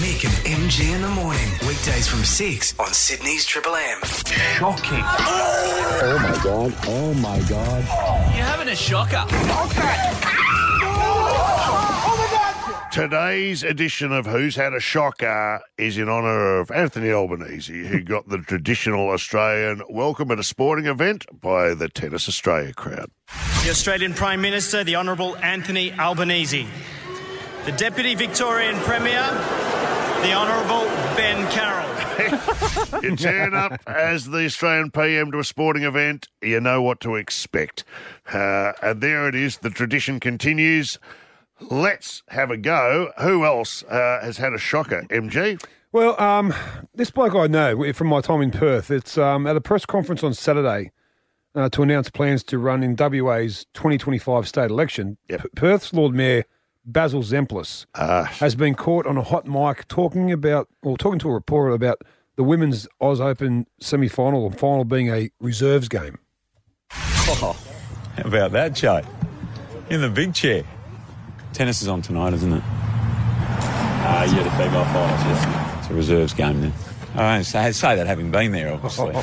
Mick and MG in the morning. Weekdays from 6 on Sydney's Triple M. Shocking. Oh my god. Oh my god. You're having a shocker. Okay. Oh my god. Today's edition of Who's Had a Shocker is in honour of Anthony Albanese, who got the traditional Australian welcome at a sporting event by the Tennis Australia crowd. The Australian Prime Minister, the Honourable Anthony Albanese. The Deputy Victorian Premier, the Honourable Ben Carroll. You turn up as the Australian PM to a sporting event, you know what to expect. Uh, and there it is, the tradition continues. Let's have a go. Who else uh, has had a shocker? MG? Well, um, this bloke I know from my time in Perth. It's um, at a press conference on Saturday uh, to announce plans to run in WA's 2025 state election. Yep. P- Perth's Lord Mayor Basil Zempilas Ah. has been caught on a hot mic talking about, or talking to a reporter about the women's Oz Open semi-final and final being a reserves game. How about that, Joe? In the big chair. Tennis is on tonight, isn't it? Ah, you had a big off ice, yes. It's a reserves game then. I don't say, say that having been there, obviously.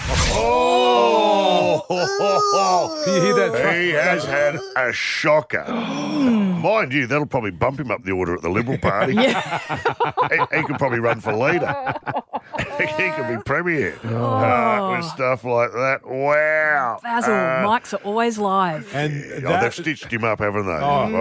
Oh! Can you hear that? He has had a shocker. Mind you, that'll probably bump him up the order at the Liberal Party. he, he could probably run for leader. he could be premier uh, with stuff like that. Wow. Basil, Uh, mics are always live. And Oh, that, they've stitched him up, haven't they? Um,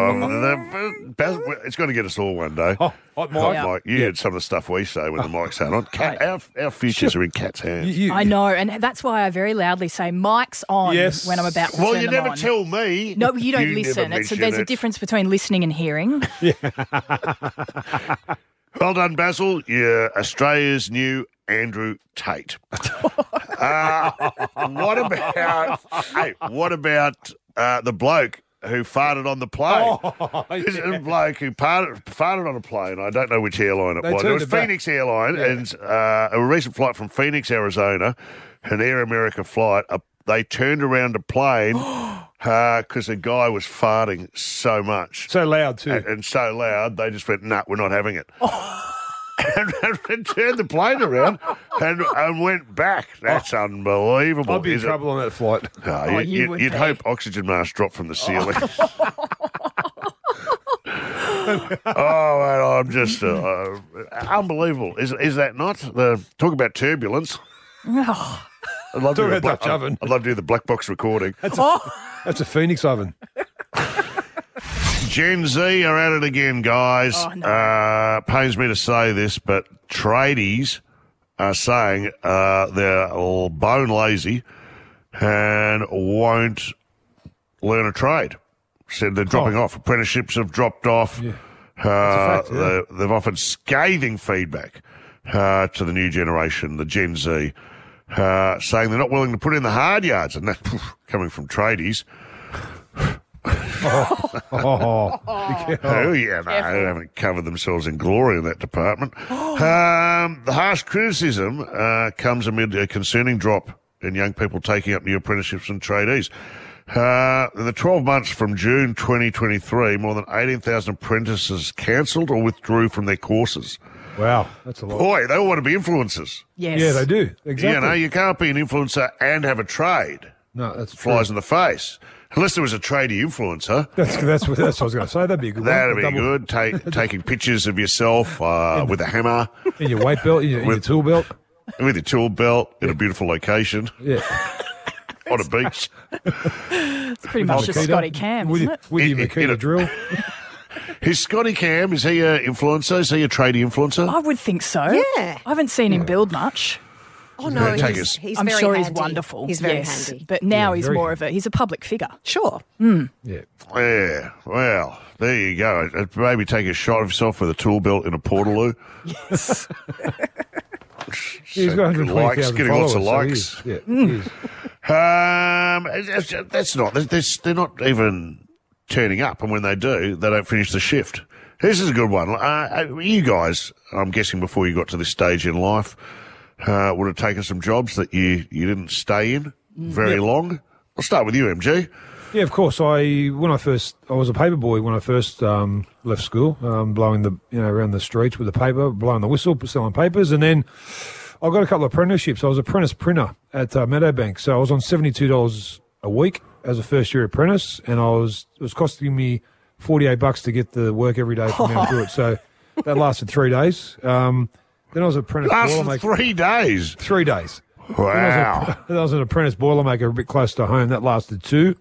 they've- Bas- it's going to get us all one day. Oh, hot mic. Hot mic. You heard some of the stuff we say when the mic's out on. Cat, our, our futures are in cat's hands. You- you- I know, and that's why I very loudly say mics on Yes. when I'm about to well, turn you them never on. tell me. no, you don't never listen. It's, mention there's a it. difference between listening and hearing. Well done, Basil. You're Australia's new Andrew Tate. uh, what about? hey, what about uh, the bloke who farted on the plane? Oh, This is a bloke who farted, farted on a plane. I don't know which airline it They was. It was it back. Phoenix Airline, and uh, a recent flight from Phoenix, Arizona, an Air America flight. Uh, they turned around a plane because the guy was farting so much so loud too. and, and so loud, they just went, "Nah, we're not having it." and, and turned the plane around and, and went back. That's unbelievable. I'd be in is it? trouble on that flight. No, Oh, you, you would would you'd be. hope oxygen masks drop from the ceiling. oh, man, I'm just uh, unbelievable. Is is that not the talk about turbulence? Oh, I'd love to Talk do a about black, oven. I'd love to do the black box recording. That's a Phoenix oven. Gen Z are at it again, guys. Oh, no. uh, pains me to say this, but tradies are saying uh, they're all bone lazy and won't learn a trade. Said they're dropping off. Apprenticeships have dropped off. Uh, fact, yeah. they- They've offered scathing feedback uh, to the new generation, the Gen Z, uh, saying they're not willing to put in the hard yards, and that coming from tradies. Oh, Oh, yeah, no, they haven't covered themselves in glory in that department. um, the harsh criticism uh, comes amid a concerning drop in young people taking up new apprenticeships and tradies. Uh, in the 12 months from June 2023, more than 18,000 apprentices cancelled or withdrew from their courses. Wow, that's a lot. Boy, they all want to be influencers. yes. Yeah, they do exactly. You know, you can't be an influencer and have a trade. no, that's true. Flies in the face. Unless there was a tradie influencer. That's that's what, that's what I was going to say. That'd be a good. one. That'd A be double- good. Take, taking pictures of yourself uh, with a hammer, In your weight belt, in your, in your tool belt. with your tool belt in a beautiful location Yeah, on a beach. It's pretty much just Makita. Scotty Cam, with isn't your, it? with your It- it- Makita it- drill. Is Scotty Cam, is he an influencer? Is he a tradie influencer? I would think so. Yeah. I haven't seen him build much. Oh no, Take he's, us- he's I'm very sure he's wonderful. He's very yes. handy. But now Yeah, he's very more handy. of a he's a public figure. Sure. Yeah, Yeah, well, there you go. Uh, Maybe take a shot of himself with a tool belt in a portaloo. Yes. he's got 120,000 likes, getting lots of followers, so likes. he is. Yeah, he is. Um, it's- it's- that's not. They're, they're, they're not even turning up, and when they do, they don't finish the shift. This is a good one. Uh, Uh, you guys, I'm guessing before you got to this stage in life, uh, would have taken some jobs that you you didn't stay in very long. I'll start with you, MG. Yeah, of course. I when I first I was a paper boy when I first um, left school, um, blowing the you know around the streets with the paper, blowing the whistle, selling papers, and then I got a couple of apprenticeships. I was apprentice printer at uh, Meadowbank, so I was on seventy two dollars a week as a first year apprentice, and I was it was costing me forty eight bucks to get the work every day from Mount Druitt. So that lasted three days. Um, then I was an apprentice Lasted boilermaker. three days. Three days. Then I was, Wow. a, then I was an apprentice boilermaker a bit close to home. That lasted two,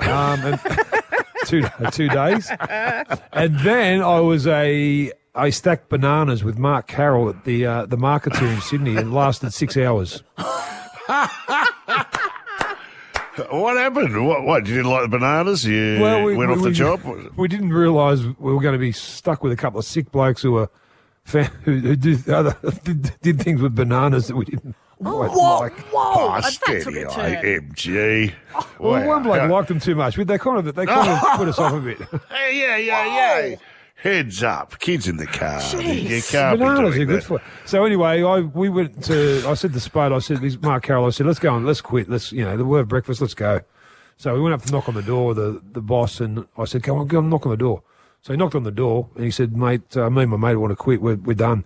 um, and two two days. And then I was a I stacked bananas with Mark Carroll at the uh, the markets here in Sydney. It lasted six hours. What happened? What? What? You didn't like the bananas? You went off the job? We didn't realise we were going to be stuck with a couple of sick blokes who were fan, who, who did, other, did, did things with bananas that we didn't oh, quite Whoa, like. whoa! Oh, that took steady, a eye, turn. Well, Wow. one bloke liked them too much. They kind of they kind of put us off a bit. Hey, yeah, yeah, yeah. Heads up, kids in the car. You can't be Bananas doing are good that. for. So anyway, I we went to. I said to Spade, I said, "This Mark Carroll." I said, "Let's go and let's quit. Let's you know, the word breakfast. Let's go." So we went up to knock on the door, the the boss, and I said, "Come on, go and knock on the door." So he knocked on the door, and he said, "Mate, uh, me and my mate want to quit. We're we're done." And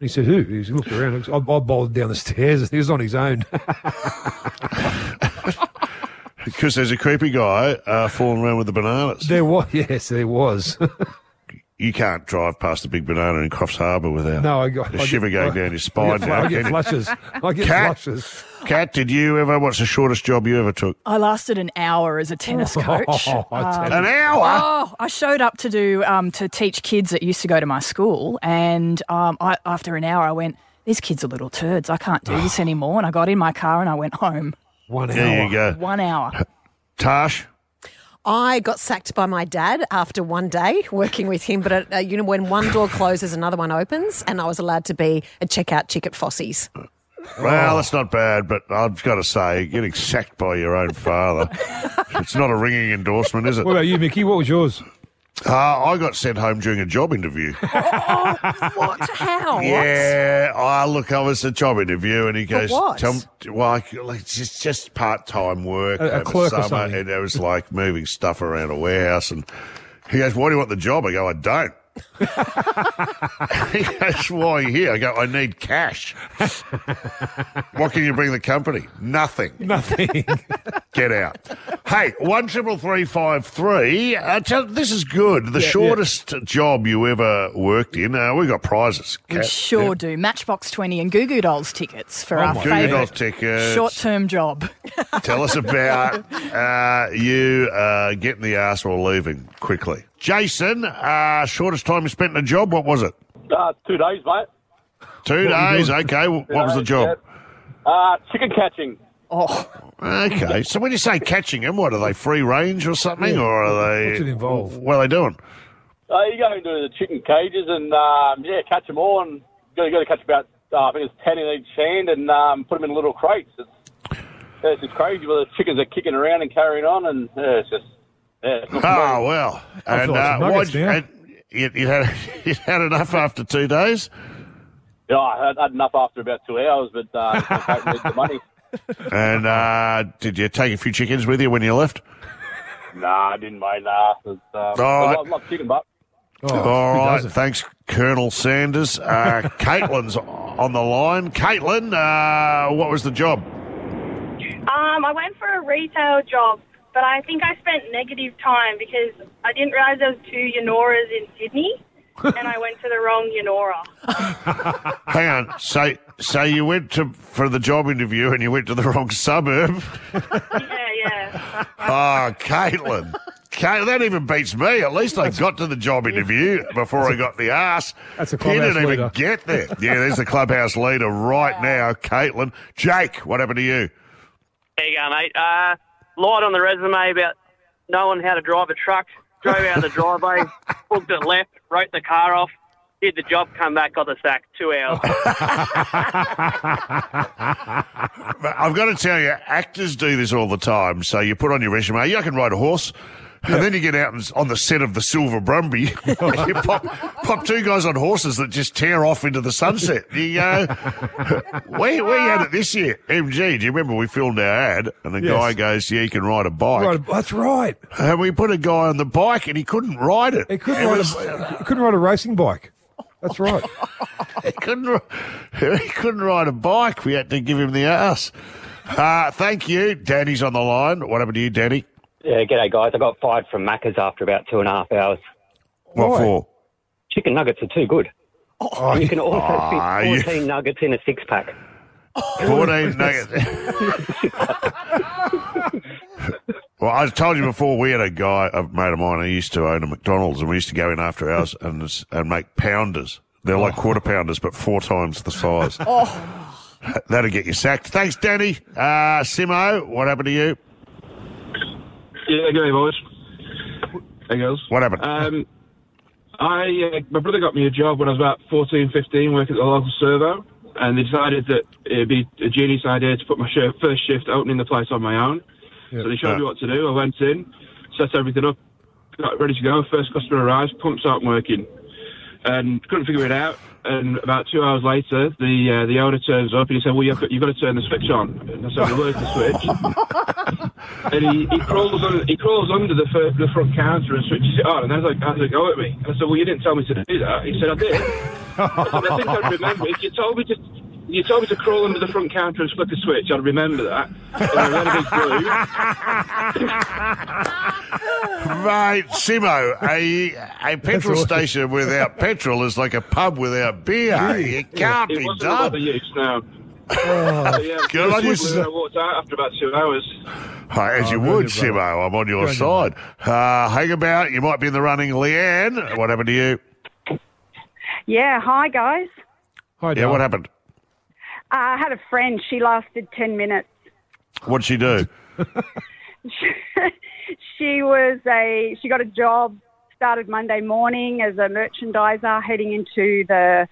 he said, "Who?" He looked around. I, I bolted down the stairs. He was on his own. Because there's a creepy guy uh, fooling around with the bananas. there was yes, there was. You can't drive past the big banana in Coffs Harbour without no, I got a I shiver get- going I- down your spine. I spine get, now. I get can you? flushes. I get Cat? flushes. Kat, did you ever? What's the shortest job you ever took? I lasted an hour as a tennis coach. Oh, I. An hour. Oh, I showed up to do um, to teach kids that used to go to my school, and um, I, after an hour, I went, "These kids are little turds. I can't do this anymore." And I got in my car and I went home. One hour. There you go. One hour. Tash. I got sacked by my dad after one day working with him, but uh, you know when one door closes, another one opens, and I was allowed to be a checkout chick at Fossey's. Well, that's not bad, but I've got to say, getting sacked by your own father, it's not a ringing endorsement, is it? What about you, Mickey? What was yours? Uh, I got sent home during a job interview. What? How? Yeah, I look, I was a job interview, and he goes, what? "Tell me, well, like it's just, just part time work A- a over clerk or something. and it was like moving stuff around a warehouse." And he goes, "Why do you want the job?" I go, "I don't." he goes, "Why are here?" I go, "I need cash." what can you bring the company? Nothing. Nothing. Get out. Hey, one triple three five three. Uh, tell, this is good. The shortest job you ever worked in. Uh, we got prizes. We Kat. sure do. Matchbox 20 and Goo Goo Dolls tickets for our Goo Goo Dolls favourite tickets. short term job. Tell us about uh, you uh, getting the arse or leaving quickly. Jason, uh, shortest time you spent in a job. What was it? Uh, two days, mate. Two days. Okay. What was the job? Uh, chicken catching. Oh, Okay. So when you say catching them, what are they? Free range or something, or are they? What's it involve? What are they doing? Uh, you go into the chicken cages and um, yeah, catch them all, and you got, you got to catch about uh, I think it's ten in each hand, and um, put them in little crates. It's, yeah, it's just crazy. Well, the chickens are kicking around and carrying on, and yeah, it's just yeah. It's Oh well. I And uh, nuggets why'd- and you, you had you had enough after two days. yeah, I had, had enough after about two hours, but uh, just don't need the money. And uh, did you take a few chickens with you when you left? Nah, I didn't, mate. Nah, it's, um, All I right. love, love chicken, but Oh, All who right, doesn't? thanks, Colonel Sanders. Uh, Caitlin's on the line. Caitlin, uh, what was the job? Um, I went for a retail job, but I think I spent negative time because I didn't realise there was two Yennoras in Sydney, and I went to the wrong Yennora. Hang on. So, so you went to for the job interview and you went to the wrong suburb. yeah, yeah. Oh, Caitlin. Caitlin, that even beats me. At least I got to the job interview before I got the ass. That's a He clubhouse didn't even leader. get there. Yeah, there's the clubhouse leader right now, Caitlin. Jake, what happened to you? There you go, mate. Uh, lied on the resume about knowing how to drive a truck. Drove out of the driveway, booked it left, wrote the car off, did the job, come back, got the sack. Two hours. But I've got to tell you, actors do this all the time. So you put on your resume, yeah, I can ride a horse. And then you get out and, on the set of the Silver Brumby, you pop, pop two guys on horses that just tear off into the sunset. You go, we, we had it this year. MG, do you remember we filmed our ad and the Yes. guy goes, yeah, you can ride a bike. Right, that's right. And we put a guy on the bike and he couldn't ride it. He couldn't It ride was- a he couldn't ride a racing bike. That's right. he couldn't. He couldn't ride a bike. We had to give him the ass. Uh, thank you. Danny's on the line. What happened to you, Danny? Yeah, g'day guys. I got fired from Macca's after about two and a half hours. What Why? for? Chicken nuggets are too good. you can also Ah, you- fit 14 nuggets in a six pack. 14 nuggets. well, I told you before, we had a guy, a mate of mine, he used to own a McDonald's, and we used to go in after hours and, and make pounders. They're like quarter pounders, but four times the size. oh. That'll get you sacked. Thanks, Danny. Uh, Simo, what happened to you? Yeah, good day, boys. Hey, girls. What happened? Um, I uh, my brother got me a job when I was about 14, 15, working at the local servo, and they decided that it'd be a genius idea to put my shi first shift opening the place on my own. So they showed me what to do. I went in, set everything up, got ready to go. First customer arrives, pumps aren't working, and couldn't figure it out. And about two hours later, the uh, the owner turns up and he said, "Well, you've got, you've got to turn the switch on." And I said, "Well, where's the switch?" and he, he crawls on, he crawls under the, fir- the front counter and switches it on. And was like, "How's it go at me?" And I said, "Well, you didn't tell me to do that." He said, "I did." I, said, I think I remember. If you told me to. You told me to crawl under the front counter and flick a switch. I'd remember that. And I read a big blue. Mate, Simo, a, a petrol awesome. station without petrol is like a pub without beer. It can't it be wasn't a lot of done. use now. Oh, So, yeah, good on you, I sir. walked out after about two hours. Hi, as Oh, you would, on you, brother. Simo. I'm on your Good side. Uh, hang about. You might be in the running. Leanne, what happened to you? Yeah, hi guys. Hi, Yeah, what happened? Uh, I had a friend. She lasted 10 minutes. What'd she do? she was a, she got a job, started Monday morning as a merchandiser heading into the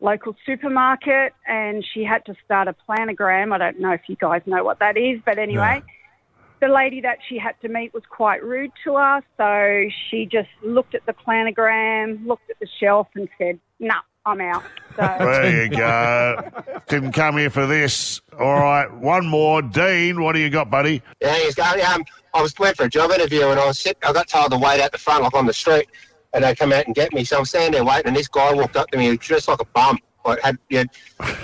local supermarket and she had to start a planogram. I don't know if you guys know what that is, but anyway. The lady that she had to meet was quite rude to us. so she just looked at the planogram, looked at the shelf, and said, "No, I'm out." So There you go. Didn't come here for this. All right, one more. Dean, what do you got, buddy? Yeah, he's going. Um, I was went for a job interview and I was sit. I got told to wait out the front, like on the street, and they come out and get me. So I'm standing there waiting, and this guy walked up to me, dressed like a bum, like had, he had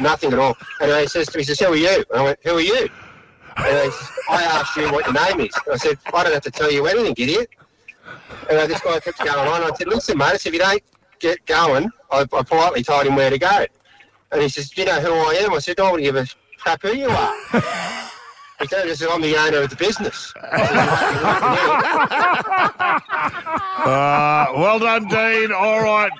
nothing at all. And he says to me, he says, "Who are you?" And I went, "Who are you?" And he says, I asked you what your name is. And I said, "I don't have to tell you anything, idiot." And this guy kept going on. I said, "Listen, mate, if you don't get going," I, I politely told him where to go. And he says, "Do you know who I am?" I said, "I don't give a crap who you are." He said, I said, I'm the owner of the business. Uh, well done, Dean. All right.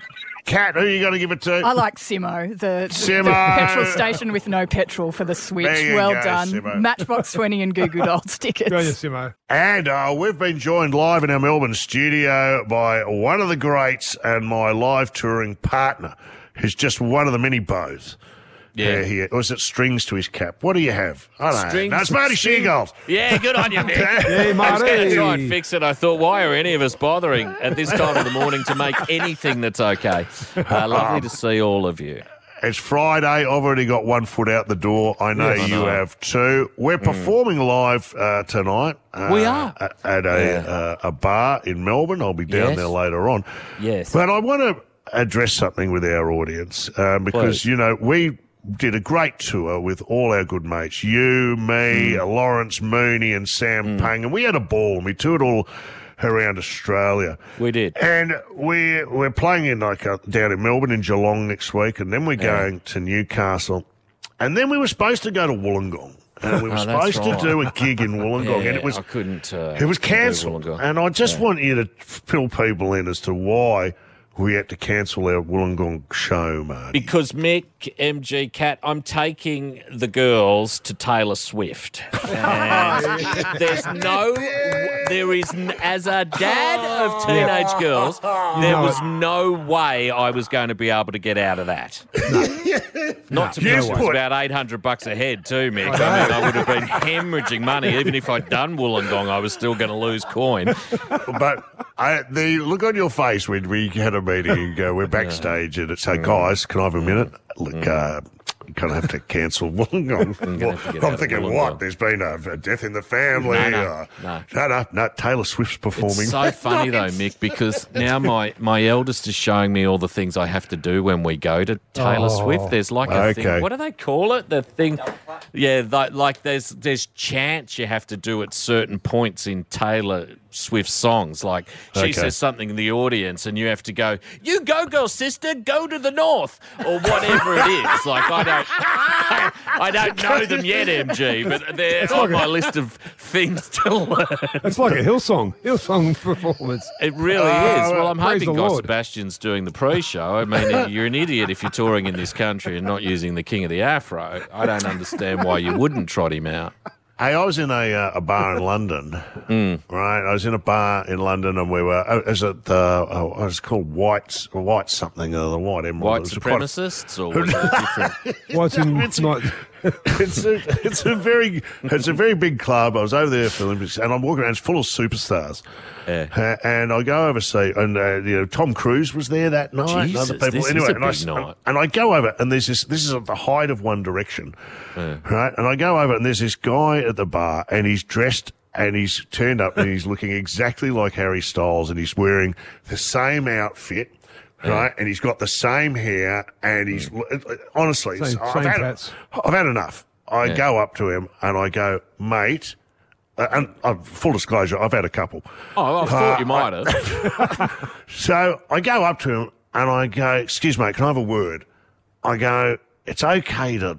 Cat, who are you going to give it to? I like Simo, the, the- the petrol station with no petrol for the switch. There you well go, done. Simo. Matchbox 20 and Goo Goo Dolls tickets. Simo. And uh, we've been joined live in our Melbourne studio by one of the greats and my live touring partner, who's just one of the many bows. Yeah. Here. Or is it strings to his cap? What do you have? I don't Strings- know. No, it's Marty string- Sheargold. Yeah, good on you, Nick. Hey, I was going to try and fix it. I thought, why are any of us bothering at this time of the morning to make anything that's okay? Uh, lovely to see all of you. It's Friday. I've already got one foot out the door. I know Yes. I you know. have too. We're performing live uh, tonight. Uh, We are. at- at a Yeah. uh, a bar in Melbourne. I'll be down Yes. there later on. Yes. But I want to address something with our audience um, because Please. you know we did a great tour with all our good mates, you, me, uh, Lawrence Mooney, and Sam Pang, and we had a ball. and We toured all around Australia. We did. And we're we're playing in like uh, down in Melbourne in Geelong next week, and then we're Yeah. going to Newcastle, and then we were supposed to go to Wollongong, and we were Oh, supposed right. to do a gig in Wollongong, and it was I couldn't. Uh, it was cancelled, and I just Yeah. want you to fill people in as to why we had to cancel our Wollongong show, mate. Because Mick, MG, Cat, I'm taking the girls to Taylor Swift. And there's no there is, as a dad of teenage girls, there was no way I was going to be able to get out of that. Not to You mention it's put- about 800 bucks a head too, Mick. I mean, I would have been hemorrhaging money. Even if I'd done Wollongong, I was still going to lose coin. But I, the look on your face when we had a meeting and go, we're backstage and it's, hey, guys, can I have a minute? Look, uh, you kind of have to cancel Wollongong. Mm. gonna have to get Well, I'm thinking, what? There's been a, a death in the family. No, no, uh, no. no, no, no, Taylor Swift's performing. It's so funny though, Mick, because now my, my eldest is showing me all the things I have to do when we go to Taylor Oh, Swift. There's like a okay. thing. What do they call it? The thing. Yeah, like, like there's there's chants you have to do at certain points in Taylor Swift songs. Like she Okay. says something in the audience, and you have to go, "You go, girl, sister, go to the north," or whatever it is. Like I don't, I don't know them yet, MG, but they're on like a- my list of things to learn. It's like a Hillsong, Hillsong performance. It really Oh, is. Well, I'm hoping Lord. Sebastian's doing the pre-show. I mean, you're an idiot if you're touring in this country and not using the King of the Afro. I don't understand why you wouldn't trot him out. Hey, I was in a uh, a bar in London, Hmm. right? I was in a bar in London, and we were. Uh, is it the? Oh, it was called White White something? or the White Emerald. White It was quite supremacists, or was different? What's in It's- not? It's a it's a very it's a very big club. I was over there for the Olympics, and I'm walking around. It's full of superstars. Yeah. Uh, and I go over see, and uh, you know Tom Cruise was there that night. and other people. this is anyway, a and, I, night. and I go over, and there's this. This is at the height of One Direction, right? And I go over, and there's this guy at the bar, and he's dressed. And he's turned up and he's looking exactly like Harry Styles and he's wearing the same outfit, right? And he's got the same hair and he's, honestly, Same- I've, same had. I've had enough. I Yeah. go up to him and I go, mate, uh, and uh, full disclosure, I've had a couple. Oh, I thought you might have. So I go up to him and I go, excuse me, can I have a word? I go, it's okay to,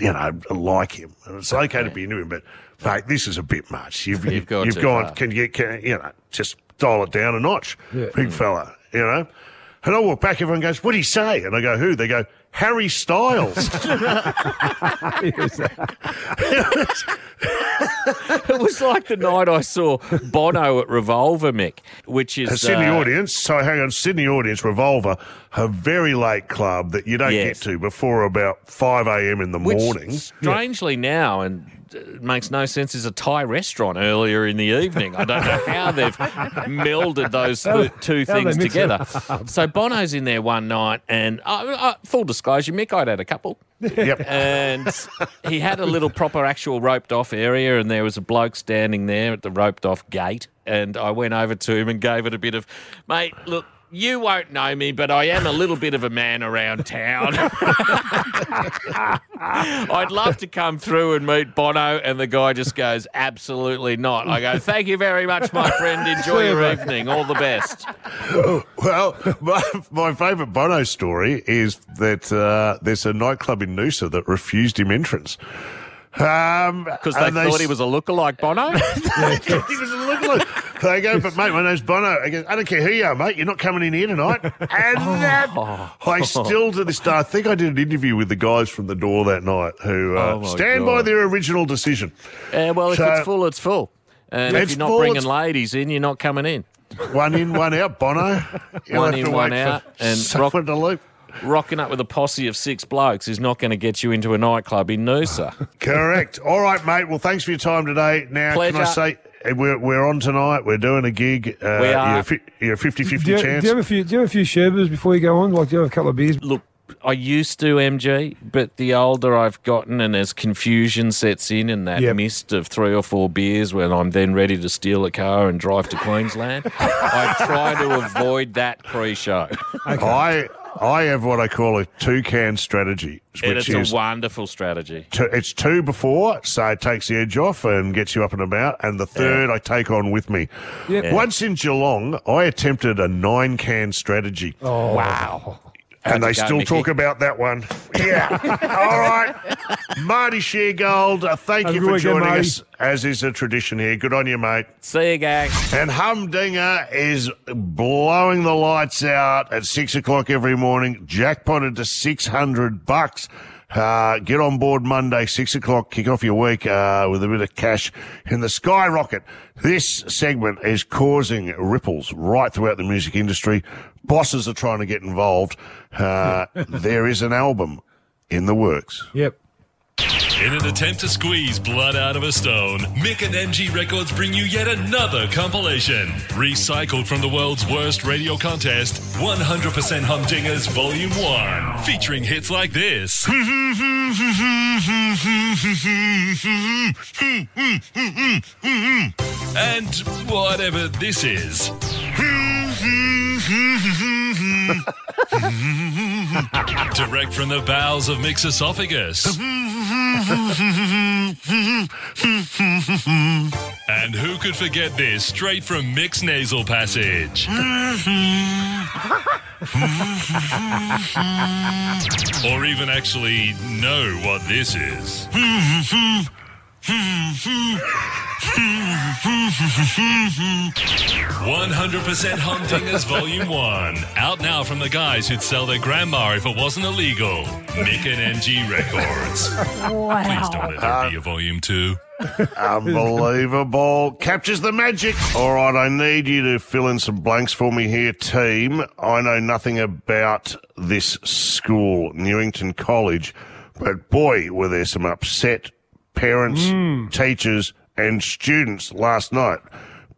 you know, like him. And it's okay to be into him, but mate, this is a bit much. You've, You've gone you've too gone, can you, can, you know, just dial it down a notch, Yeah. big fella, you know? And I walk back, everyone goes, what do you say? And I go, who? They go, Harry Styles. it was like the night I saw Bono at Revolver, Mick, which is A Sydney uh, audience. So hang on, Sydney audience, Revolver, a very late club that you don't Yes. get to before about 5 a.m. in the Which, morning. strangely now, and it makes no sense, is a Thai restaurant earlier in the evening. I don't know how they've melded those th- two things together. So Bono's in there one night, and uh, uh, full disclosure, Mick, I'd had a couple. Yep. And he had a little proper actual roped off area, and there was a bloke standing there at the roped off gate. And I went over to him and gave it a bit of, mate, look, you won't know me, but I am a little bit of a man around town. I'd love to come through and meet Bono, and the guy just goes, absolutely not. I go, thank you very much, my friend. Enjoy your evening. All the best. Well, my, my favourite Bono story is that uh, there's a nightclub in Noosa that refused him entrance. Um, Because they and thought he was a lookalike Bono? he was a lookalike. They go, but mate, my name's Bono. I go, I don't care who you are, mate. You're not coming in here tonight. And that, I still to this day, I think I did an interview with the guys from the door that night who uh, Oh, my stand by God. their original decision. Yeah, well, if So- it's full, it's full. And if It's you're not full, bringing it's- ladies in, you're not coming in. One in, one out, Bono. You'll One have in, to one wait for out, and someone to leave. Rocking up with a posse of six blokes is not going to get you into a nightclub in Noosa. Correct. All right, mate. Well, thanks for your time today. Now, can I Pleasure. say we're, we're on tonight? We're doing a gig. Uh, We are. You're a, fi- you're a 50 50 chance. do you have a few? Do you have a few sherbers before you go on? Like, do you have a couple of beers? Look, I used to MG, but the older I've gotten and as confusion sets in and that Yep. mist of three or four beers when I'm then ready to steal a car and drive to Queensland, I try to avoid that pre-show. I I have what I call a two can strategy, And which it's is a wonderful strategy. two, it's two before, so it takes the edge off and gets you up and about, and the third I take on with me. Yep. Once in Geelong, I attempted a nine can strategy. Oh, Wow. And they go, still Mickey? talk about that one. Yeah. All right. Marty Sheargold, uh, thank Have you for joining Marty. us, as is a tradition here. Good on you, mate. See you, gang. And Humdinger is blowing the lights out at six o'clock every morning, jackpotted to 600 bucks. Uh, get on board Monday, six o'clock, kick off your week, uh, with a bit of cash in the skyrocket. This segment is causing ripples right throughout the music industry. Bosses are trying to get involved. Uh, there is an album in the works. Yep. In an attempt to squeeze blood out of a stone, Mick and MG Records bring you yet another compilation. Recycled from the world's worst radio contest, 100% Humdingers Volume 1. Featuring hits like this. and whatever this is. Direct from the bowels of Mick's esophagus. and who could forget this straight from Mick's nasal passage? or even actually know what this is. 100% Humdingers Volume 1. Out now from the guys who'd sell their grandma if it wasn't illegal. Mick and MG Records. Please don't let there be a Volume 2. Unbelievable. Captures the magic. All right, I need you to fill in some blanks for me here, team. I know nothing about this school, Newington College, but boy, were there some upset parents, hmm. teachers, and students last night.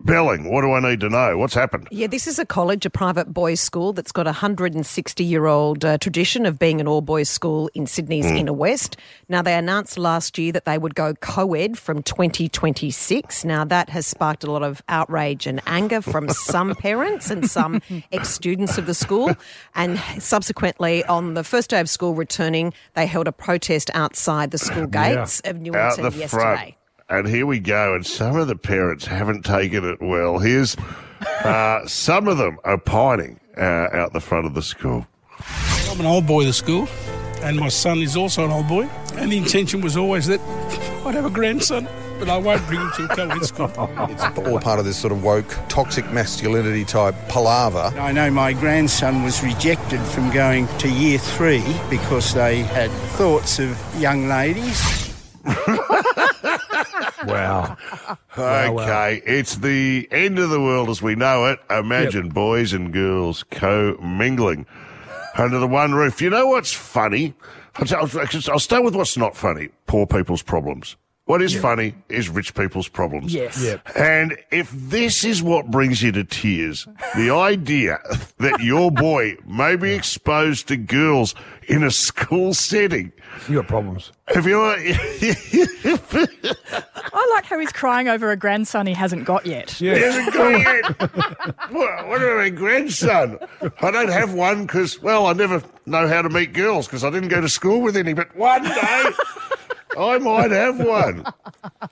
Belling, what do I need to know? What's happened? Yeah, this is a college, a private boys' school that's got a 160 year old uh, tradition of being an all boys school in Sydney's Mm. inner west. Now, they announced last year that they would go co ed from 2026. Now, that has sparked a lot of outrage and anger from some parents and some ex students of the school. And subsequently, on the first day of school returning, they held a protest outside the school gates of Out Newington yesterday. front. And here we go. And some of the parents haven't taken it well. Here's uh, some of them opining uh, out the front of the school. I'm an old boy of the school, and my son is also an old boy. And the intention was always that I'd have a grandson, but I won't bring him to a co-ed school. It's all part of this sort of woke, toxic masculinity type palaver. I know my grandson was rejected from going to year three because they had thoughts of young ladies. Wow. Okay, it's the end of the world as we know it. Imagine boys and girls co-mingling under the one roof. You know what's funny? I'll, I'll, I'll start with what's not funny. Poor people's problems. What is funny is rich people's problems. Yes. Yep. And if this is what brings you to tears, the idea that your boy may be exposed to girls in a school setting. You got problems. If you're, I like how he's crying over a grandson he hasn't got yet. He hasn't got yet. what, what about a grandson? I don't have one because, well, I never know how to meet girls because I didn't go to school with any. But one day, I might have one.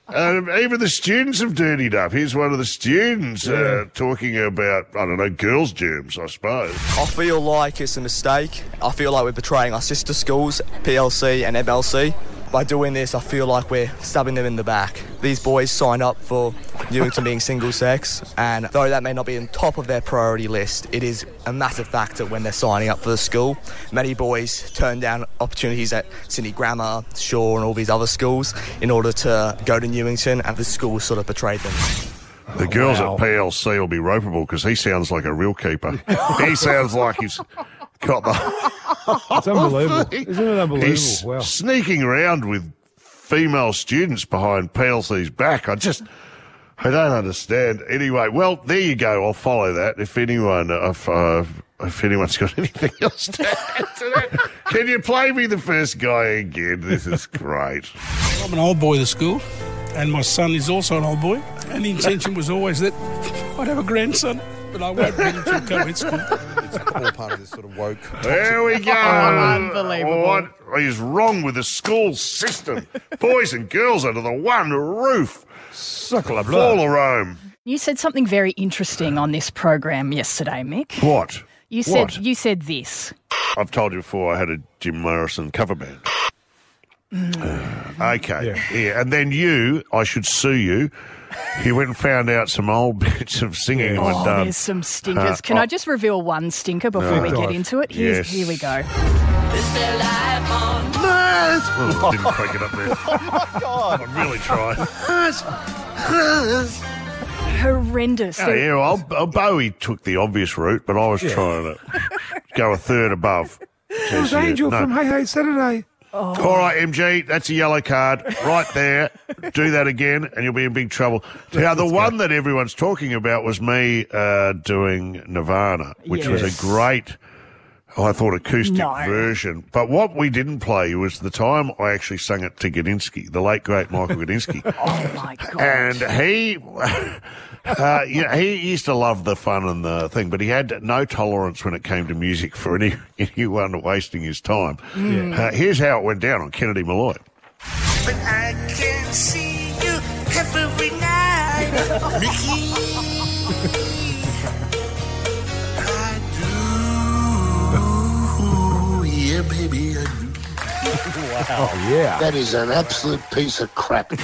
Um, even the students have dirtied up. Here's one of the students uh, talking about, I don't know, girls' germs, I suppose. I feel like it's a mistake. I feel like we're betraying our sister schools, PLC and MLC. By doing this, I feel like we're stabbing them in the back. These boys sign up for Newington being single sex, and though that may not be on top of their priority list, it is a massive factor when they're signing up for the school. Many boys turn down opportunities at Sydney Grammar, Shore, and all these other schools in order to go to Newington, and the school sort of betrayed them. The girls at PLC will be ropeable because he sounds like a real keeper. he sounds like he's got the. It's unbelievable. Isn't it unbelievable? He's Wow. sneaking around with female students behind PLC's back. I just, I don't understand. Anyway, well, there you go. I'll follow that. If anyone, if, uh, if anyone's got anything else to add to that, can you play me the first guy again? This is great. I'm an old boy of the school, and my son is also an old boy. And the intention was always that I'd have a grandson, but I won't bring him to a co-ed school. It's all part of this sort of woke, There we go. Oh, unbelievable. What is wrong with the school system? Boys and girls under the one roof. Suckle of Fall of Rome. You said something very interesting on this program yesterday, Mick. What? You said What? you said this. I've told you before I had a Jim Morrison cover band. Okay. Yeah. And then you, I should sue you. You went and found out some old bits of singing had Oh, done. there's some stinkers. Uh, Can oh, I just reveal one stinker before we get into it? Here's, Yes. Here we go. Oh, I didn't crank it up there. Oh my god! I really tried. Horrendous. Oh, yeah, well, uh, Bowie took the obvious route, but I was trying to go a third above. It was Angel from Hey Hey Saturday. All right, MG, that's a yellow card right there. Do that again, and you'll be in big trouble. Now, the one that everyone's talking about was me uh, doing Nirvana, which was a great, oh, I thought, acoustic No. version. But what we didn't play was the time I actually sung it to Gudinski, the late great Michael Gudinski. Oh my god. And he, uh, you know, he used to love the fun and the thing, but he had no tolerance when it came to music for any anyone wasting his time. Mm. Uh, here's how it went down on Kennedy Molloy. But I can see you every night, Mickey. Oh, yeah. That is an absolute piece of crap.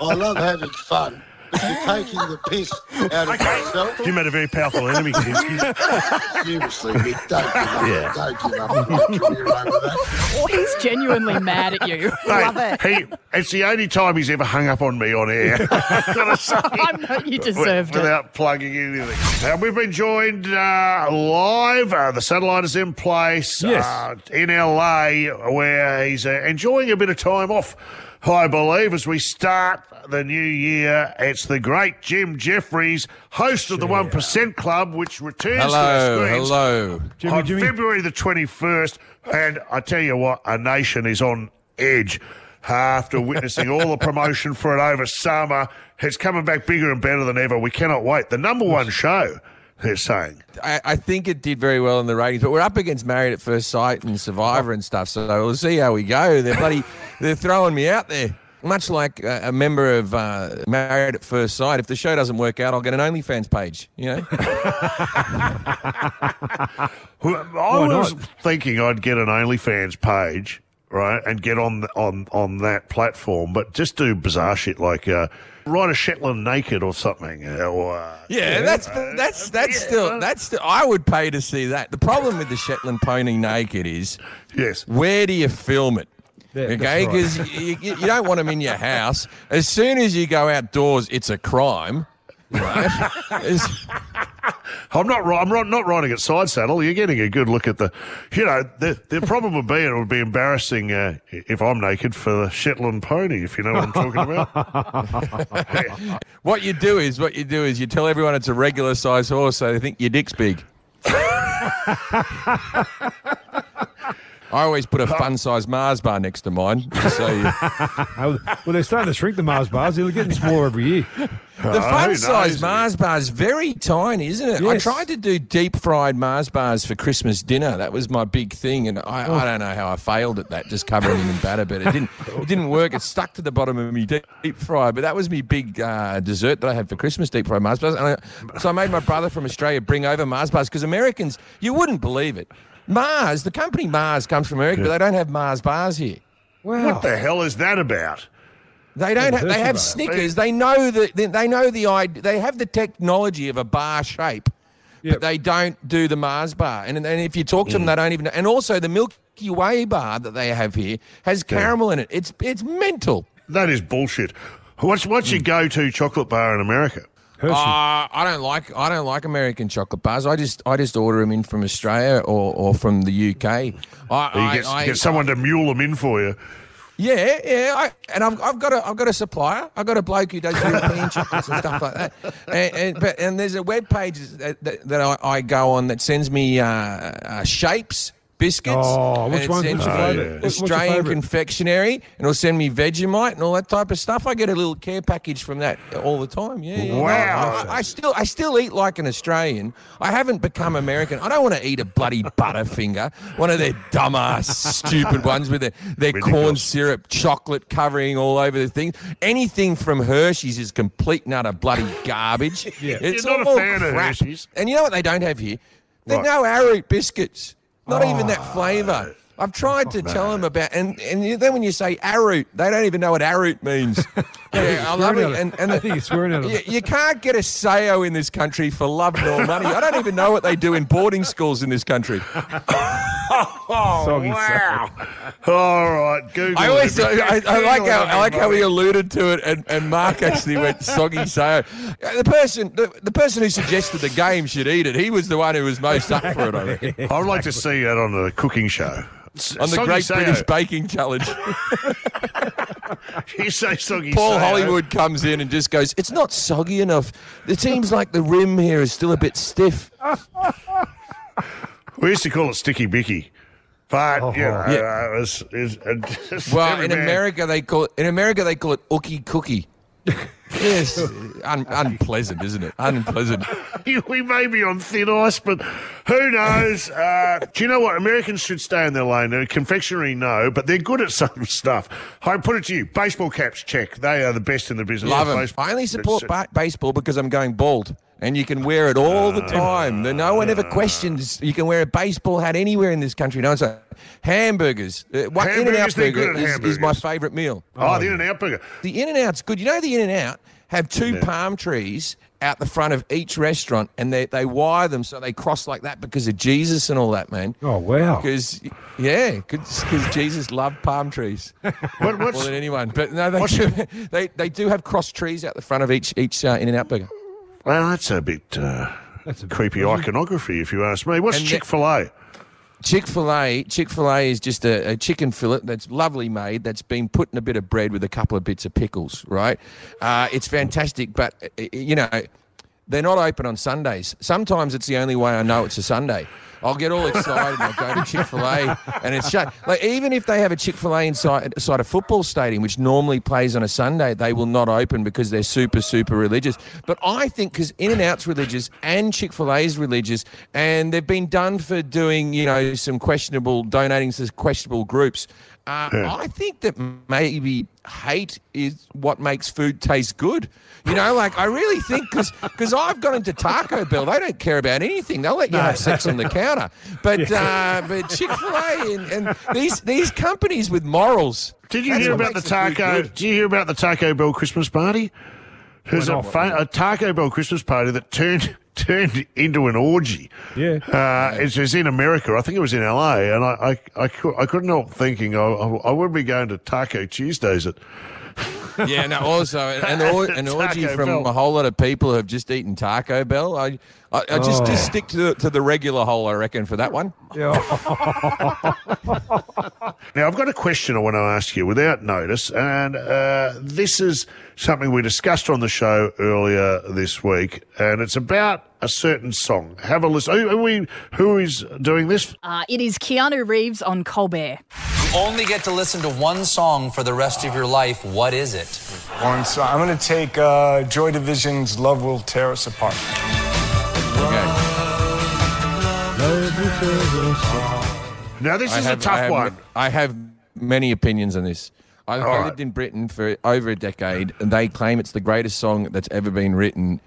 I love having fun. If you're taking the piss out of yourself, You made a very powerful enemy, Gudinski. seriously, Mick, don't give up. Yeah. Don't give up on your career over that. He's genuinely mad at you. Love it. he, it's the only time he's ever hung up on me on air. I've got to say. I know you deserved it. Without plugging anything. Now, we've been joined uh, live. Uh, the satellite is in place Yes. uh, in LA, where he's uh, enjoying a bit of time off, I believe, as we start the new year. It's the great Jim Jefferies, host of the 1% Club, which returns to our Hello, screens hello. Jimmy, on Jimmy. February the 21st. And I tell you what, a nation is on edge after witnessing all the promotion for it over summer. It's coming back bigger and better than ever. We cannot wait. The number one show, they're saying. I, I think it did very well in the ratings, but we're up against Married at First Sight and Survivor and stuff, so we'll see how we go. They're bloody, they're throwing me out there. Much like a, a member of uh, Married at First Sight, if the show doesn't work out, I'll get an OnlyFans page. You know, I Why was not? thinking I'd get an OnlyFans page, right, and get on on on that platform, but just do bizarre shit like uh, ride a Shetland naked or something. uh, Or, uh, yeah, that's that's that's still that's still, I would pay to see that. The problem with the Shetland pony naked is, yes, where do you film it? Okay, right. because you, you, you don't want them in your house. As soon as you go outdoors, it's a crime. Right? I'm not. I'm not, not riding at side saddle. You're getting a good look at the. You know, the the problem would be it would be embarrassing uh, if I'm naked for the Shetland pony. If you know what I'm talking about. What you do is what you do is you tell everyone it's a regular size horse, so they think your dick's big. I always put a fun sized Mars bar next to mine. So you, well, they're starting to shrink the Mars bars. They're getting smaller every year. the fun sized Mars bar is very tiny, isn't it? I tried to do deep fried Mars bars for Christmas dinner. That was my big thing, and I, Oh. I don't know how I failed at that, just covering them in batter, but it didn't it didn't work. It stuck to the bottom of me deep, deep fry. But that was my big uh, dessert that I had for Christmas, deep fried Mars bars. And I, so I made my brother from Australia bring over Mars bars because Americans, you wouldn't believe it. Mars, the company Mars comes from America, but they don't have Mars bars here. What the hell is that about? They don't. Never Ha- they have that. Snickers. They know the. They they know the. id- They have the technology of a bar shape, but they don't do the Mars bar. And and if you talk to them, they don't even. Know. And also the Milky Way bar that they have here has caramel in it. It's it's mental. That is bullshit. What's what's your go-to chocolate bar in America? Uh, I don't like I don't like American chocolate bars. I just I just order them in from Australia or, or from the UK. I, get, I- get someone to mule them in for you. Yeah, yeah, I, and I've, I've got a I've got a supplier. I've got a bloke who does European chocolates and stuff like that. And, and but and there's a web page that, that, that I, I go on that sends me uh, uh, shapes. Biscuits. Oh, which one- sends what's your favourite? Australian confectionery, and it'll send me Vegemite and all that type of stuff. I get a little care package from that all the time. Yeah, yeah. Wow. I, I still I still eat like an Australian. I haven't become American. I don't want to eat a bloody Butterfinger, one of their dumbass, stupid ones with their, their corn syrup, chocolate covering all over the thing. Anything from Hershey's is complete and utter bloody garbage. Yeah. It's You're not a all fan of crap. Hershey's. And you know what they don't have here? There's What? no arrowroot biscuits. Not even Oh. that flavour. I've tried to tell them about, and, and then when you say arrowroot, they don't even know what arrowroot means. yeah, I love it. And, and I think you're swearing at it. you, you can't get a Sao in this country for love nor money. I don't even know what they do in boarding schools in this country. Oh, wow. All right, Google. I always, it. I, I like how I like how he alluded to it, and, and Mark actually went soggy Sao. Uh, the person, the, the person who suggested the game should eat it. He was the one who was most up for it. I reckon. I'd like to see that on a cooking show. S- On the Great. British Baking Challenge, You say soggy Paul Sao. Hollywood comes in and just goes, "It's not soggy enough. It seems like the rim here is still a bit stiff." We used to call it sticky bicky. But, you know. Yeah. uh, it was, it was- Well, in man- America they call it in America they call it ookie cookie. Yes, un- unpleasant, isn't it? Unpleasant. we may be on thin ice, but who knows? Uh, do you know what? Americans should stay in their lane. Uh, confectionery, no, but they're good at some stuff. I put it to you: baseball caps, check. They are the best in the business. Love them. Baseball- I only support ba- baseball because I'm going bald. And you can wear it all the time. The- No one ever questions. You can wear a baseball hat anywhere in this country. No one's like, hamburgers. Uh, what In and Out burger is, is my favourite meal. Oh, the In and Out burger. The In and Out's good. You know, the In and Out have two palm trees out the front of each restaurant, and they, they wire them so they cross like that because of Jesus and all that, man. Oh wow! Because yeah, because Jesus loved palm trees What, more than anyone. But no, they do, they they do have cross trees out the front of each each uh, In and Out burger. Well, that's a bit uh, creepy iconography, if you ask me. What's Chick Fil A? Chick Fil A, Chick Fil A is just a, a chicken fillet that's lovely made. That's been put in a bit of bread with a couple of bits of pickles. Right, uh, it's fantastic. But uh, you know, they're not open on Sundays. Sometimes it's the only way I know it's a Sunday. I'll get all excited and I'll go to Chick Fil A and it's shut. Like even if they have a Chick Fil A inside, inside a football stadium, which normally plays on a Sunday, they will not open because they're super super religious. But I think because In and Out's religious and Chick Fil A's religious, and they've been done for doing you know some questionable donating to questionable groups. Uh, I think that maybe hate is what makes food taste good. You know, like I really think because because I've gone into Taco Bell, they don't care about anything. They'll let you have sex on the counter. But uh, but Chick Fil A and, and these these companies with morals. Did you hear about the taco? Did you hear about the Taco Bell Christmas party? There's a, fa- a Taco Bell Christmas party that turned turned into an orgy. Yeah. Uh, it's, it's in America. I think it was in LA, and I I, I, I couldn't help thinking I, I, I would be going to Taco Tuesdays at. Yeah, no. Also, an, or, an orgy Taco from Bell. a whole lot of people who have just eaten Taco Bell. I, I, I just Oh. just stick to the, to the regular hole, I reckon, for that one. Yeah. Now, I've got a question I want to ask you without notice, and uh, this is something we discussed on the show earlier this week, and it's about a certain song. Have a listen. Who, who, we, who is doing this? Uh, it is Keanu Reeves on Colbert. You only get to listen to one song for the rest of your life. What is it? One song. I'm going to take uh, Joy Division's Love Will Tear Us Apart. Now, this I is have- a tough I have, one. I have many opinions on this. I, I All lived in Britain for over a decade, and they claim it's the greatest song that's ever been written.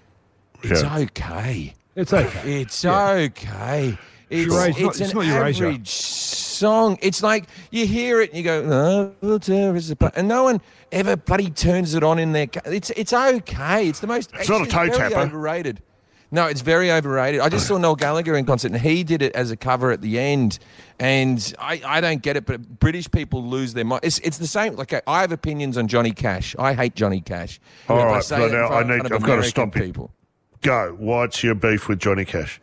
It's Yeah. okay. It's okay. It's Yeah. okay. It's, Eurasia- it's, it's not- it's an Eurasia. average song. It's like you hear it and you go, "Love will tear us and no one ever bloody turns it on in their. Ca- it's it's okay. It's the most. It's not a toe tapper. Overrated. No, it's very overrated. I just saw Noel Gallagher in concert, and he did it as a cover at the end. And I, I don't get it, but British people lose their mind. It's, it's the same. Like uh, I have opinions on Johnny Cash. I hate Johnny Cash. All I right, it in now I need. I've got to stop people. Go. What's your beef with Johnny Cash?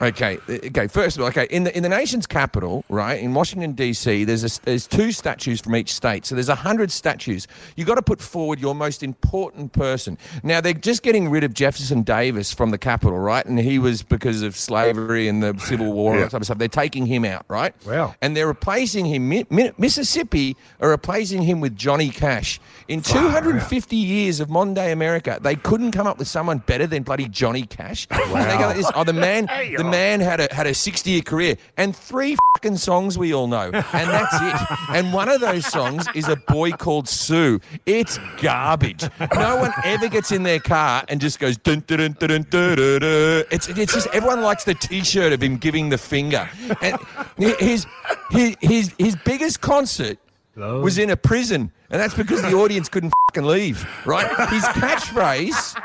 Okay, uh, okay. First of all, okay, in the in the nation's capital, right, in Washington D.C., there's a, there's two statues from each state, so there's a hundred statues. You got to put forward your most important person. Now they're just getting rid of Jefferson Davis from the capital, right, and he was because of slavery and the Civil War and Yeah. type of stuff. They're taking him out, right? Wow. And they're replacing him. Mi- Mi- Mississippi are replacing him with Johnny Cash. In 250 years of modern day America, they couldn't come up with someone better than bloody Johnny Cash. And they go oh, the man, the man had a had a 60 year career and three fucking songs we all know, and that's it. And one of those songs is a boy called Sue. It's garbage. No one ever gets in their car and just goes dun dun dun dun dun dun. dun. It's it's just everyone likes the T-shirt of him giving the finger. And his his his, his biggest concert oh. was in a prison, and that's because the audience couldn't fucking leave. Right? His catchphrase,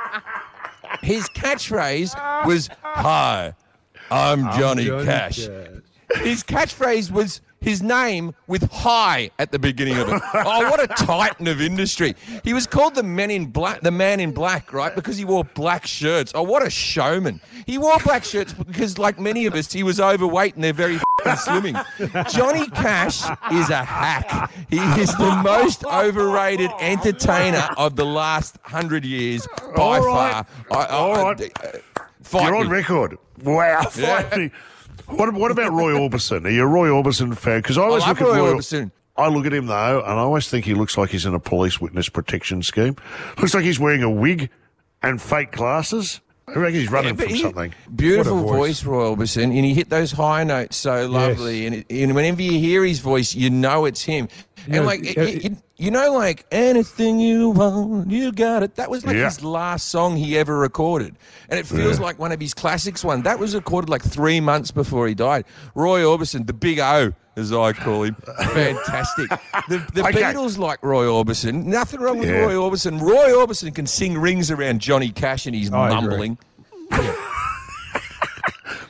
his catchphrase was "Hi, I'm Johnny, Johnny Cash." Cash. his catchphrase was his name with high at the beginning of it. Oh, what a titan of industry. He was called the men in black the man in black, right? Because he wore black shirts. Oh, what a showman. He wore black shirts because like many of us, he was overweight and they're very f***ing slimming. Johnny Cash is a hack. He is the most overrated entertainer of the last hundred years by right. far. I- I- All I- right. uh, fight You're on me. record. Wow. Yeah. What, what about Roy Orbison? Are you a Roy Orbison fan? Because I always love look at Roy Roy Orbison. I look at him though, and I always think he looks like he's in a police witness protection scheme. Looks like he's wearing a wig and fake glasses. I reckon he's running but from he- something. Beautiful What a voice. Roy Orbison, and he hit those high notes so lovely. And, it, and whenever you hear his voice, you know it's him. Yeah, and like, yeah, you, you- you know, like anything you want, you got it. That was like Yeah. his last song he ever recorded, and it feels Yeah. like one of his classics. One that was recorded like three months before he died. Roy Orbison, the Big O, as I call him, fantastic. The, the Okay. Beatles like Roy Orbison. Nothing wrong with Yeah. Roy Orbison. Roy Orbison can sing rings around Johnny Cash, and he's I agree. mumbling.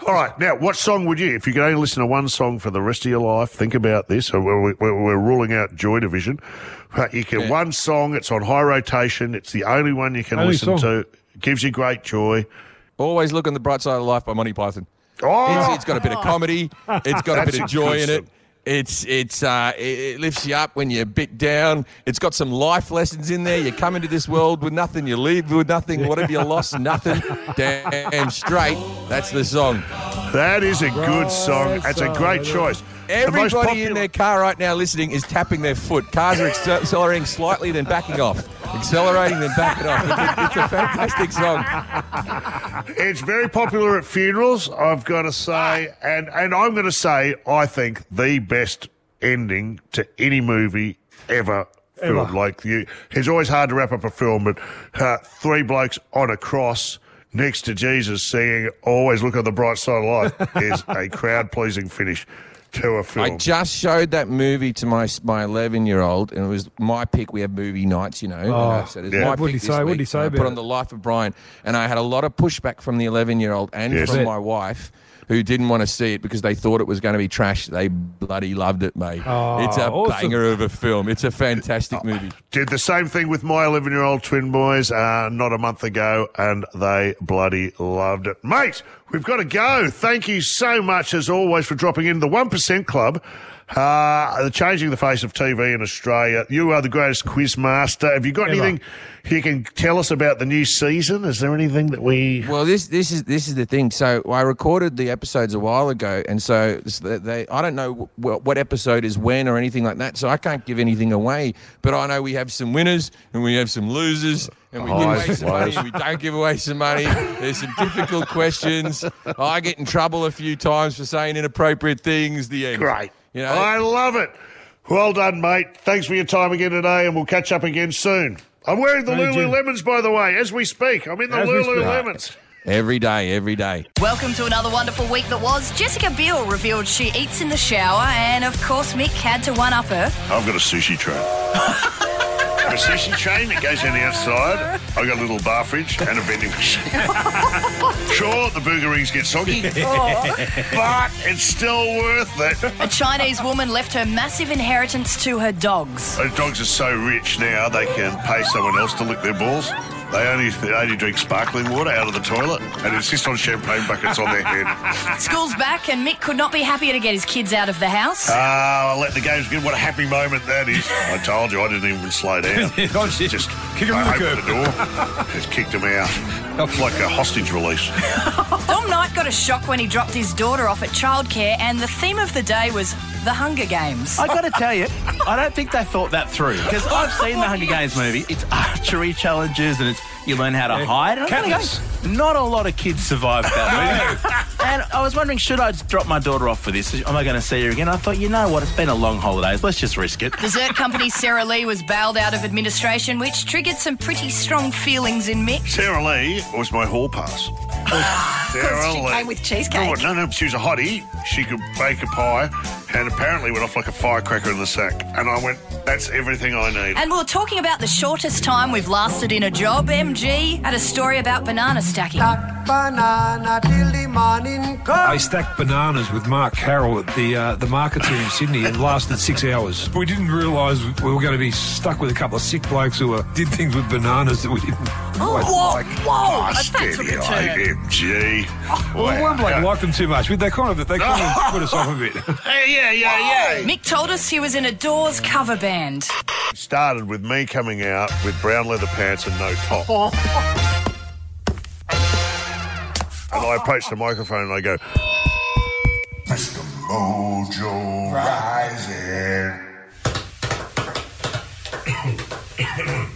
All right, now what song would you, if you could only listen to one song for the rest of your life? Think about this. Uh, We're, we're, we're ruling out Joy Division. But you can Yeah. one song. It's on high rotation. It's the only one you can Only listen song. to. Gives you great joy. Always look on the bright side of life by Monty Python. Oh, It's, it's got a bit of comedy. It's got a bit of joy good in it. It's it's uh, it, it lifts you up when you're a bit down. It's got some life lessons in there. You come into this world with nothing, you leave with nothing. Whatever you lost, nothing. Damn straight. That's the song. that is a good song. That's a great choice. The Everybody popular- in their car right now listening is tapping their foot. Cars are accelerating slightly, then backing off. Accelerating, then backing off. It's a, it's a fantastic song. It's very popular at funerals, I've got to say, and and I'm going to say I think the best ending to any movie ever. Ever. Filmed. Like you, it's always hard to wrap up a film, but uh, three blokes on a cross next to Jesus singing "Always look on the bright side of life" is a crowd pleasing finish to a film. I just showed that movie to my my 11 year old, and it was my pick. We have movie nights, you know. Oh, so it's yeah. my What'd pick he say? What'd week, he say I put on the life of Brian, and I had a lot of pushback from the 11 year old and Yes. from my wife. Who didn't want to see it because they thought it was going to be trash? They bloody loved it, mate. Oh, it's a awesome. banger of a film. It's a fantastic movie. Did the same thing with my 11 year old twin boys uh, not a month ago, and they bloody loved it. Mate, we've got to go. Thank you so much, as always, for dropping in the 1% Club. Uh, changing the face of TV in Australia. You are the greatest quiz master. Have you got Ever. anything you can tell us about the new season? Is there anything that we. Well, this this is this is the thing. So I recorded the episodes a while ago, and so they, I don't know wh- what episode is when or anything like that. So I can't give anything away. But I know we have some winners and we have some losers, and we give away some money. and We don't give away some money. There's some difficult questions. I get in trouble a few times for saying inappropriate things. The end. Great. You know. I love it. Well done, mate. Thanks for your time again today, and we'll catch up again soon. I'm wearing the Thank you. Lululemons, by the way, as we speak. I'm in the As. Lululemons. Every day, every day. Welcome to another wonderful week that was. Jessica Biel revealed she eats in the shower, and of course, Mick had to one up her. I've got a sushi tray. a sushi train that goes on the outside. I've got a little bar fridge and a vending machine. sure, the burger rings get soggy, oh. but it's still worth it. A Chinese woman left her massive inheritance to her dogs. Those dogs are so rich now they can pay someone else to lick their balls. They only they only drink sparkling water out of the toilet and insist on champagne buckets on their head. School's back, and Mick could not be happier to get his kids out of the house. Ah, I'll let the games begin. What a happy moment that is. I told you I didn't even slow down. just Kick 'em in I the opened the door, just kicked him out. That's like a hostage release. Dom Knight got a shock when he dropped his daughter off at childcare, and the theme of the day was the Hunger Games. I got to tell you, I don't think they thought that through because I've seen the Hunger Games movie. It's archery challenges and it's you learn how to hide. And I'm kinda Katniss. not a lot of kids survived that movie. and I was wondering, should I just drop my daughter off for this? Am I going to see her again? I thought, you know what? It's been a long holidays. Let's just risk it. Dessert company Sara Lee was bailed out of administration, which triggered some pretty strong feelings in Mick. Sara Lee was my hall pass. Sara she Lee. came with cheesecake. Oh, no, no, she was a hottie. She could bake a pie and apparently went off like a firecracker in the sack. And I went, that's everything I need. And we were talking about the shortest time we've lasted in a job. MG had a story about banana stacking. banana till the morning come. I stacked bananas with Mark Carroll at the uh, the markets here in Sydney and lasted six hours. We didn't realise we were going to be stuck with a couple of sick blokes who uh, did things with bananas that we didn't quite like. Whoa, Oh, steady, IMG. Well, one bloke liked them too much. They kind of they kind of put us off a bit. Hey, yeah, yeah, yeah. Mick told us he was in a Doors cover band. Started with me coming out with brown leather pants and no top. And I approach the microphone and I go, Mr. Mojo Rising.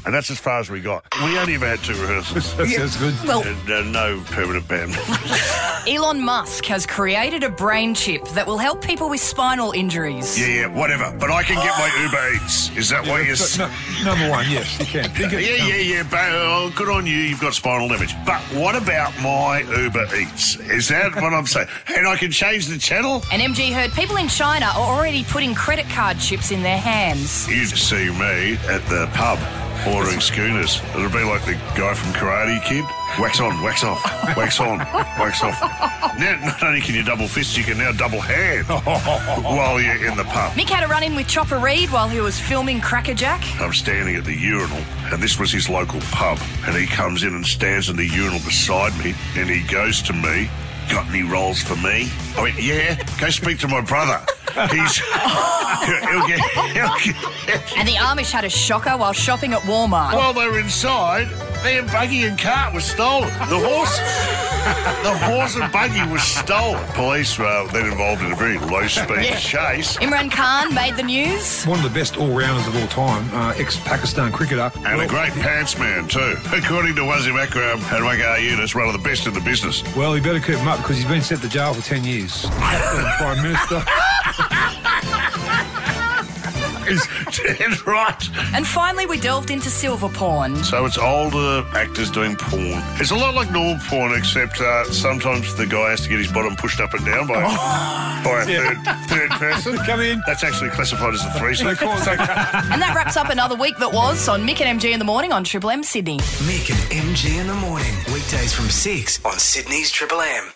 And that's as far as we got. We only ever had two rehearsals. That sounds good. Well- and, uh, no permanent band. Elon Musk has created a brain chip that will help people with spinal injuries. yeah, yeah, whatever. But I can get my Uber Eats. Is that what you're So, no, number one, yes, you can. Think Yeah, yeah, yeah, but oh, good on you. You've got spinal damage. But what about my Uber Eats? Is that what I'm saying? And I can change the channel? And MG heard people in China are already putting credit card chips in their hands. You'd see me at the pub ordering schooners. It'll be like the guy from Karate Kid. Wax on, wax off, wax on, wax off. Now, not only can you double fist, you can now double hand while you're in the pub. Mick had a run in with Chopper Read while he was filming Crackerjack. I'm standing at the urinal, and this was his local pub. And he comes in and stands in the urinal beside me, and he goes to me, Got any roles for me? I went, Yeah, go speak to my brother. He's. he'll get. He'll get And the Amish had a shocker while shopping at Walmart. While they were inside, their buggy and cart was stolen. The horse, the horse and buggy was stolen. Police were then involved in a very low-speed Yeah. chase. Imran Khan made the news. One of the best all-rounders of all time, uh, ex-Pakistan cricketer. And a great pants man, too. According to Wasim Akram and Waqar Younis, one of the best in the business. Well, he better keep him up because he's been sent to jail for 10 years. Prime Minister. Is dead right. And finally, we delved into silver porn. So it's older actors doing porn. It's a lot like normal porn, except uh, sometimes the guy has to get his bottom pushed up and down by, by a Yeah. third, third person. Come in. That's actually classified as a threesome. And that wraps up another week that was on Mick and MG in the morning on Triple M Sydney. Mick and MG in the morning. Weekdays from 6 on Sydney's Triple M.